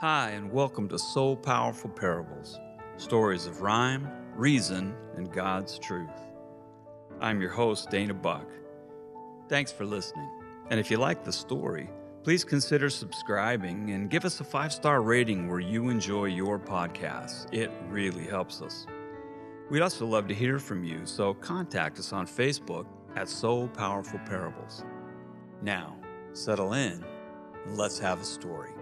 Hi, and welcome to So Powerful Parables stories of rhyme, reason, and God's truth. I'm your host, Dana Buck. Thanks for listening. And if you like the story, please consider subscribing and give us a five star rating where you enjoy your podcasts. It really helps us. We'd also love to hear from you, so contact us on Facebook at So Powerful Parables. Now, settle in and let's have a story.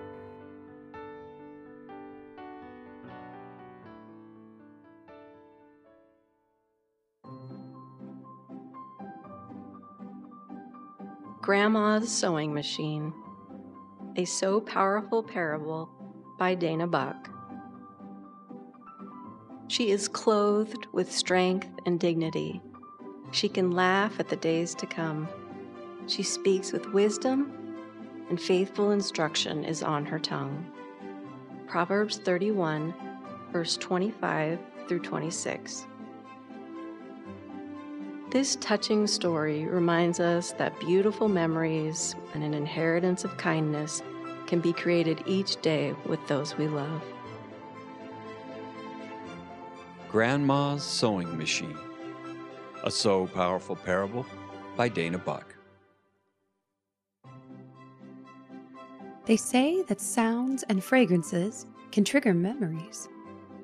Grandma's Sewing Machine, a So Powerful Parable by Dana Buck. She is clothed with strength and dignity. She can laugh at the days to come. She speaks with wisdom, and faithful instruction is on her tongue. Proverbs 31, verse 25 through 26. This touching story reminds us that beautiful memories and an inheritance of kindness can be created each day with those we love. Grandma's Sewing Machine, a so powerful parable by Dana Buck. They say that sounds and fragrances can trigger memories,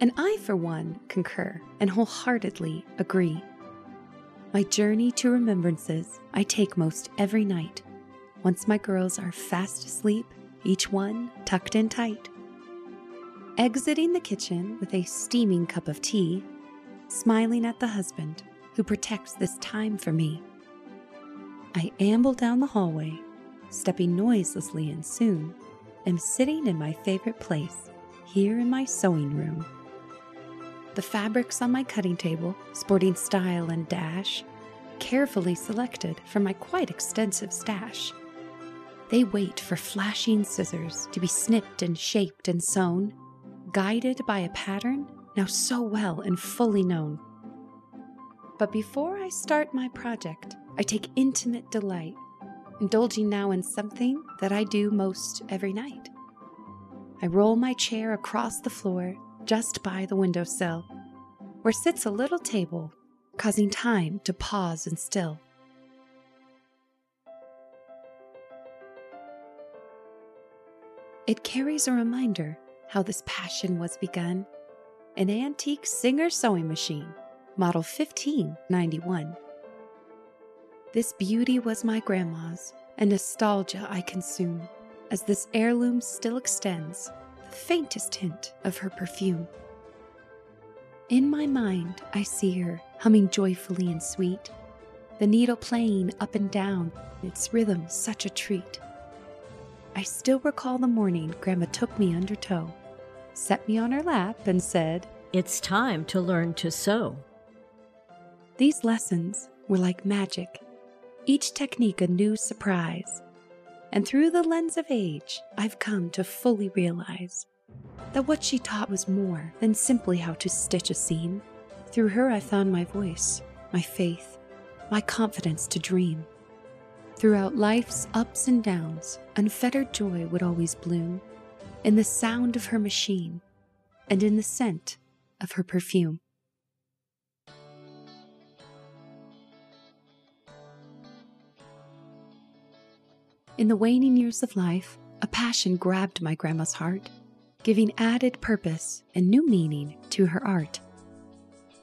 and I, for one, concur and wholeheartedly agree. My journey to remembrances I take most every night, once my girls are fast asleep, each one tucked in tight. Exiting the kitchen with a steaming cup of tea, smiling at the husband who protects this time for me. I amble down the hallway, stepping noiselessly, and soon am sitting in my favorite place, here in my sewing room. The fabrics on my cutting table, sporting style and dash, carefully selected from my quite extensive stash. They wait for flashing scissors to be snipped and shaped and sewn, guided by a pattern now so well and fully known. But before I start my project, I take intimate delight, indulging now in something that I do most every night. I roll my chair across the floor just by the windowsill, where sits a little table, causing time to pause and still. It carries a reminder how this passion was begun an antique Singer sewing machine, model 1591. This beauty was my grandma's, and nostalgia I consume, as this heirloom still extends the faintest hint of her perfume. In my mind, I see her humming joyfully and sweet, the needle playing up and down, its rhythm such a treat. I still recall the morning Grandma took me under tow, set me on her lap, and said, It's time to learn to sew. These lessons were like magic, each technique a new surprise. And through the lens of age, I've come to fully realize that what she taught was more than simply how to stitch a seam. Through her, I found my voice, my faith, my confidence to dream. Throughout life's ups and downs, unfettered joy would always bloom in the sound of her machine and in the scent of her perfume. In the waning years of life, a passion grabbed my grandma's heart, giving added purpose and new meaning to her art.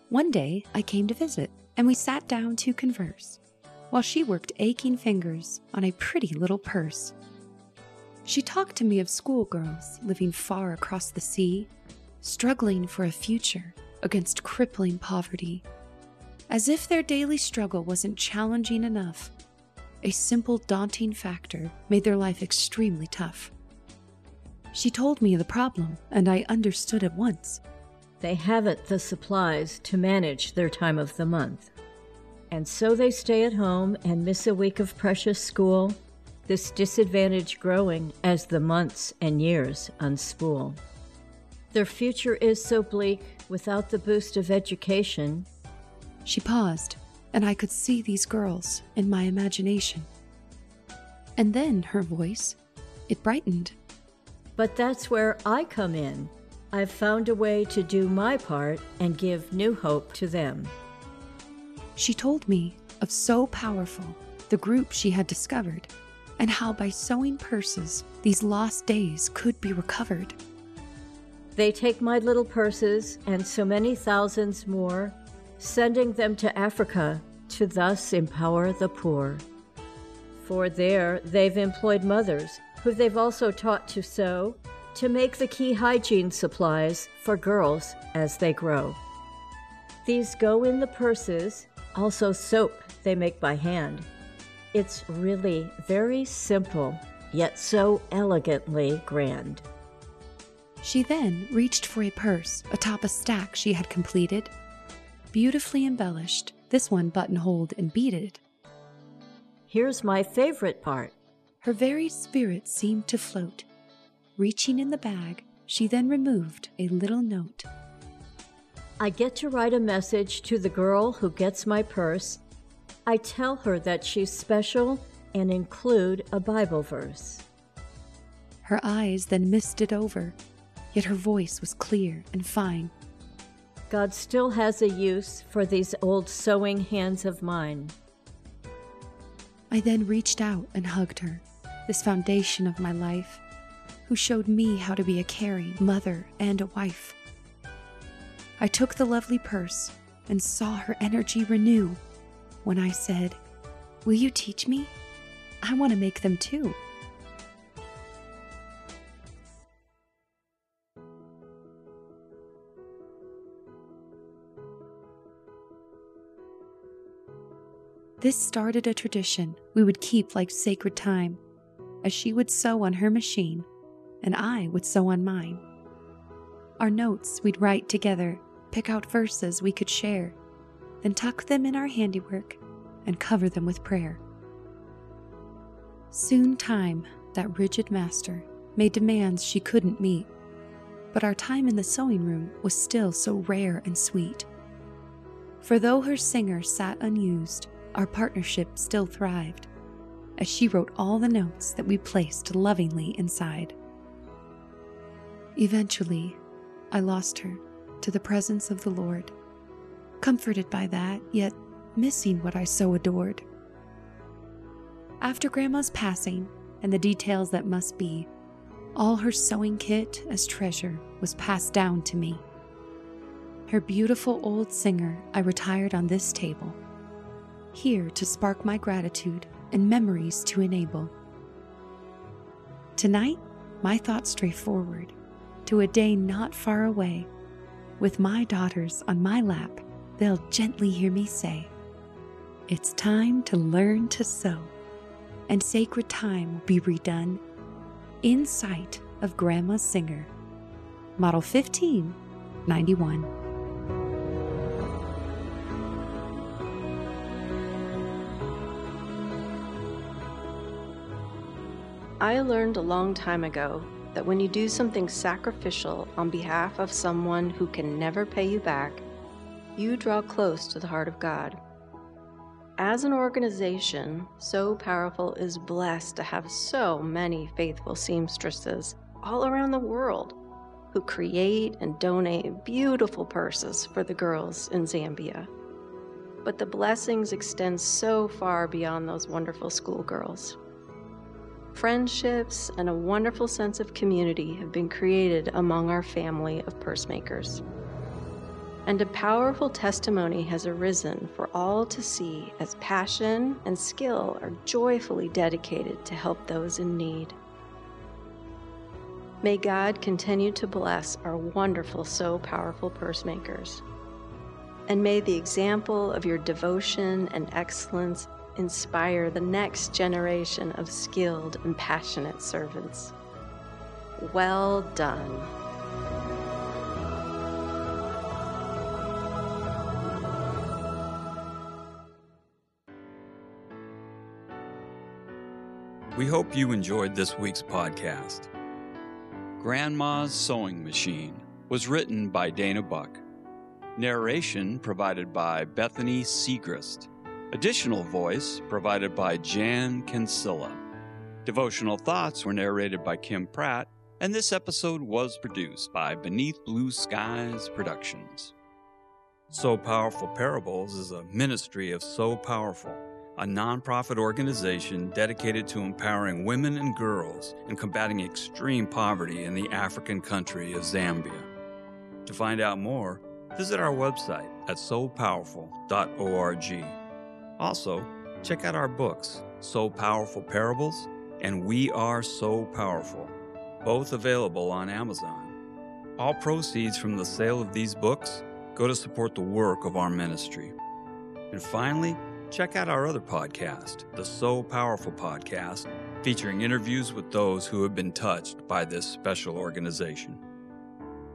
One day I came to visit, and we sat down to converse, while she worked aching fingers on a pretty little purse. She talked to me of schoolgirls living far across the sea, struggling for a future against crippling poverty. As if their daily struggle wasn't challenging enough, a simple, daunting factor made their life extremely tough. She told me the problem, and I understood at once. They haven't the supplies to manage their time of the month. And so they stay at home and miss a week of precious school, this disadvantage growing as the months and years unspool. Their future is so bleak without the boost of education. She paused, and I could see these girls in my imagination. And then her voice, it brightened. But that's where I come in. I've found a way to do my part and give new hope to them. She told me of So Powerful, the group she had discovered, and how by sewing purses, these lost days could be recovered. They take my little purses and so many thousands more, sending them to Africa to thus empower the poor. For there they've employed mothers who they've also taught to sew, to make the key hygiene supplies for girls as they grow. These go in the purses, also soap they make by hand. It's really very simple, yet so elegantly grand. She then reached for a purse atop a stack she had completed. Beautifully embellished, this one buttonholed and beaded. Here's my favorite part. Her very spirit seemed to float. Reaching in the bag, she then removed a little note. I get to write a message to the girl who gets my purse. I tell her that she's special and include a Bible verse. Her eyes then misted over, yet her voice was clear and fine. God still has a use for these old sewing hands of mine. I then reached out and hugged her, this foundation of my life, who showed me how to be a caring mother and a wife. I took the lovely purse and saw her energy renew when I said, Will you teach me? I want to make them too. This started a tradition we would keep like sacred time, as she would sew on her machine and I would sew on mine. Our notes we'd write together, pick out verses we could share, then tuck them in our handiwork and cover them with prayer. Soon time, that rigid master, made demands she couldn't meet, but our time in the sewing room was still so rare and sweet. For though her singer sat unused, our partnership still thrived, as she wrote all the notes that we placed lovingly inside. Eventually, I lost her to the presence of the Lord, comforted by that, yet missing what I so adored. After Grandma's passing and the details that must be, all her sewing kit as treasure was passed down to me. Her beautiful old singer I retired on this table here to spark my gratitude and memories to enable. Tonight, my thoughts stray forward to a day not far away. With my daughters on my lap, they'll gently hear me say, It's time to learn to sew, and sacred time will be redone in sight of Grandma's Singer. Model 1591. I learned a long time ago that when you do something sacrificial on behalf of someone who can never pay you back, you draw close to the heart of God. As an organization, So Powerful is blessed to have so many faithful seamstresses all around the world who create and donate beautiful purses for the girls in Zambia. But the blessings extend so far beyond those wonderful schoolgirls. Friendships and a wonderful sense of community have been created among our family of pursemakers. And a powerful testimony has arisen for all to see as passion and skill are joyfully dedicated to help those in need. May God continue to bless our wonderful, so powerful pursemakers. And may the example of your devotion and excellence inspire the next generation of skilled and passionate servants. Well done. We hope you enjoyed this week's podcast. Grandma's Sewing Machine was written by Dana Buck. Narration provided by Bethany Siegrist. Additional voice provided by Jan Cancilla. Devotional thoughts were narrated by Kim Pratt, And this episode was produced by Beneath Blue Skies Productions. So Powerful Parables is a ministry of So Powerful, a nonprofit organization dedicated to empowering women and girls and combating extreme poverty in the African country of Zambia. To find out more, visit our website at sopowerful.org. Also, check out our books, So Powerful Parables and We Are So Powerful, both available on Amazon. All proceeds from the sale of these books go to support the work of our ministry. And finally, check out our other podcast, the So Powerful Podcast, featuring interviews with those who have been touched by this special organization.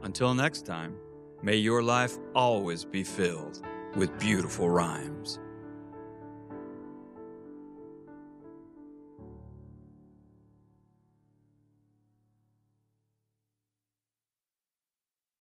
Until next time, may your life always be filled with beautiful rhymes.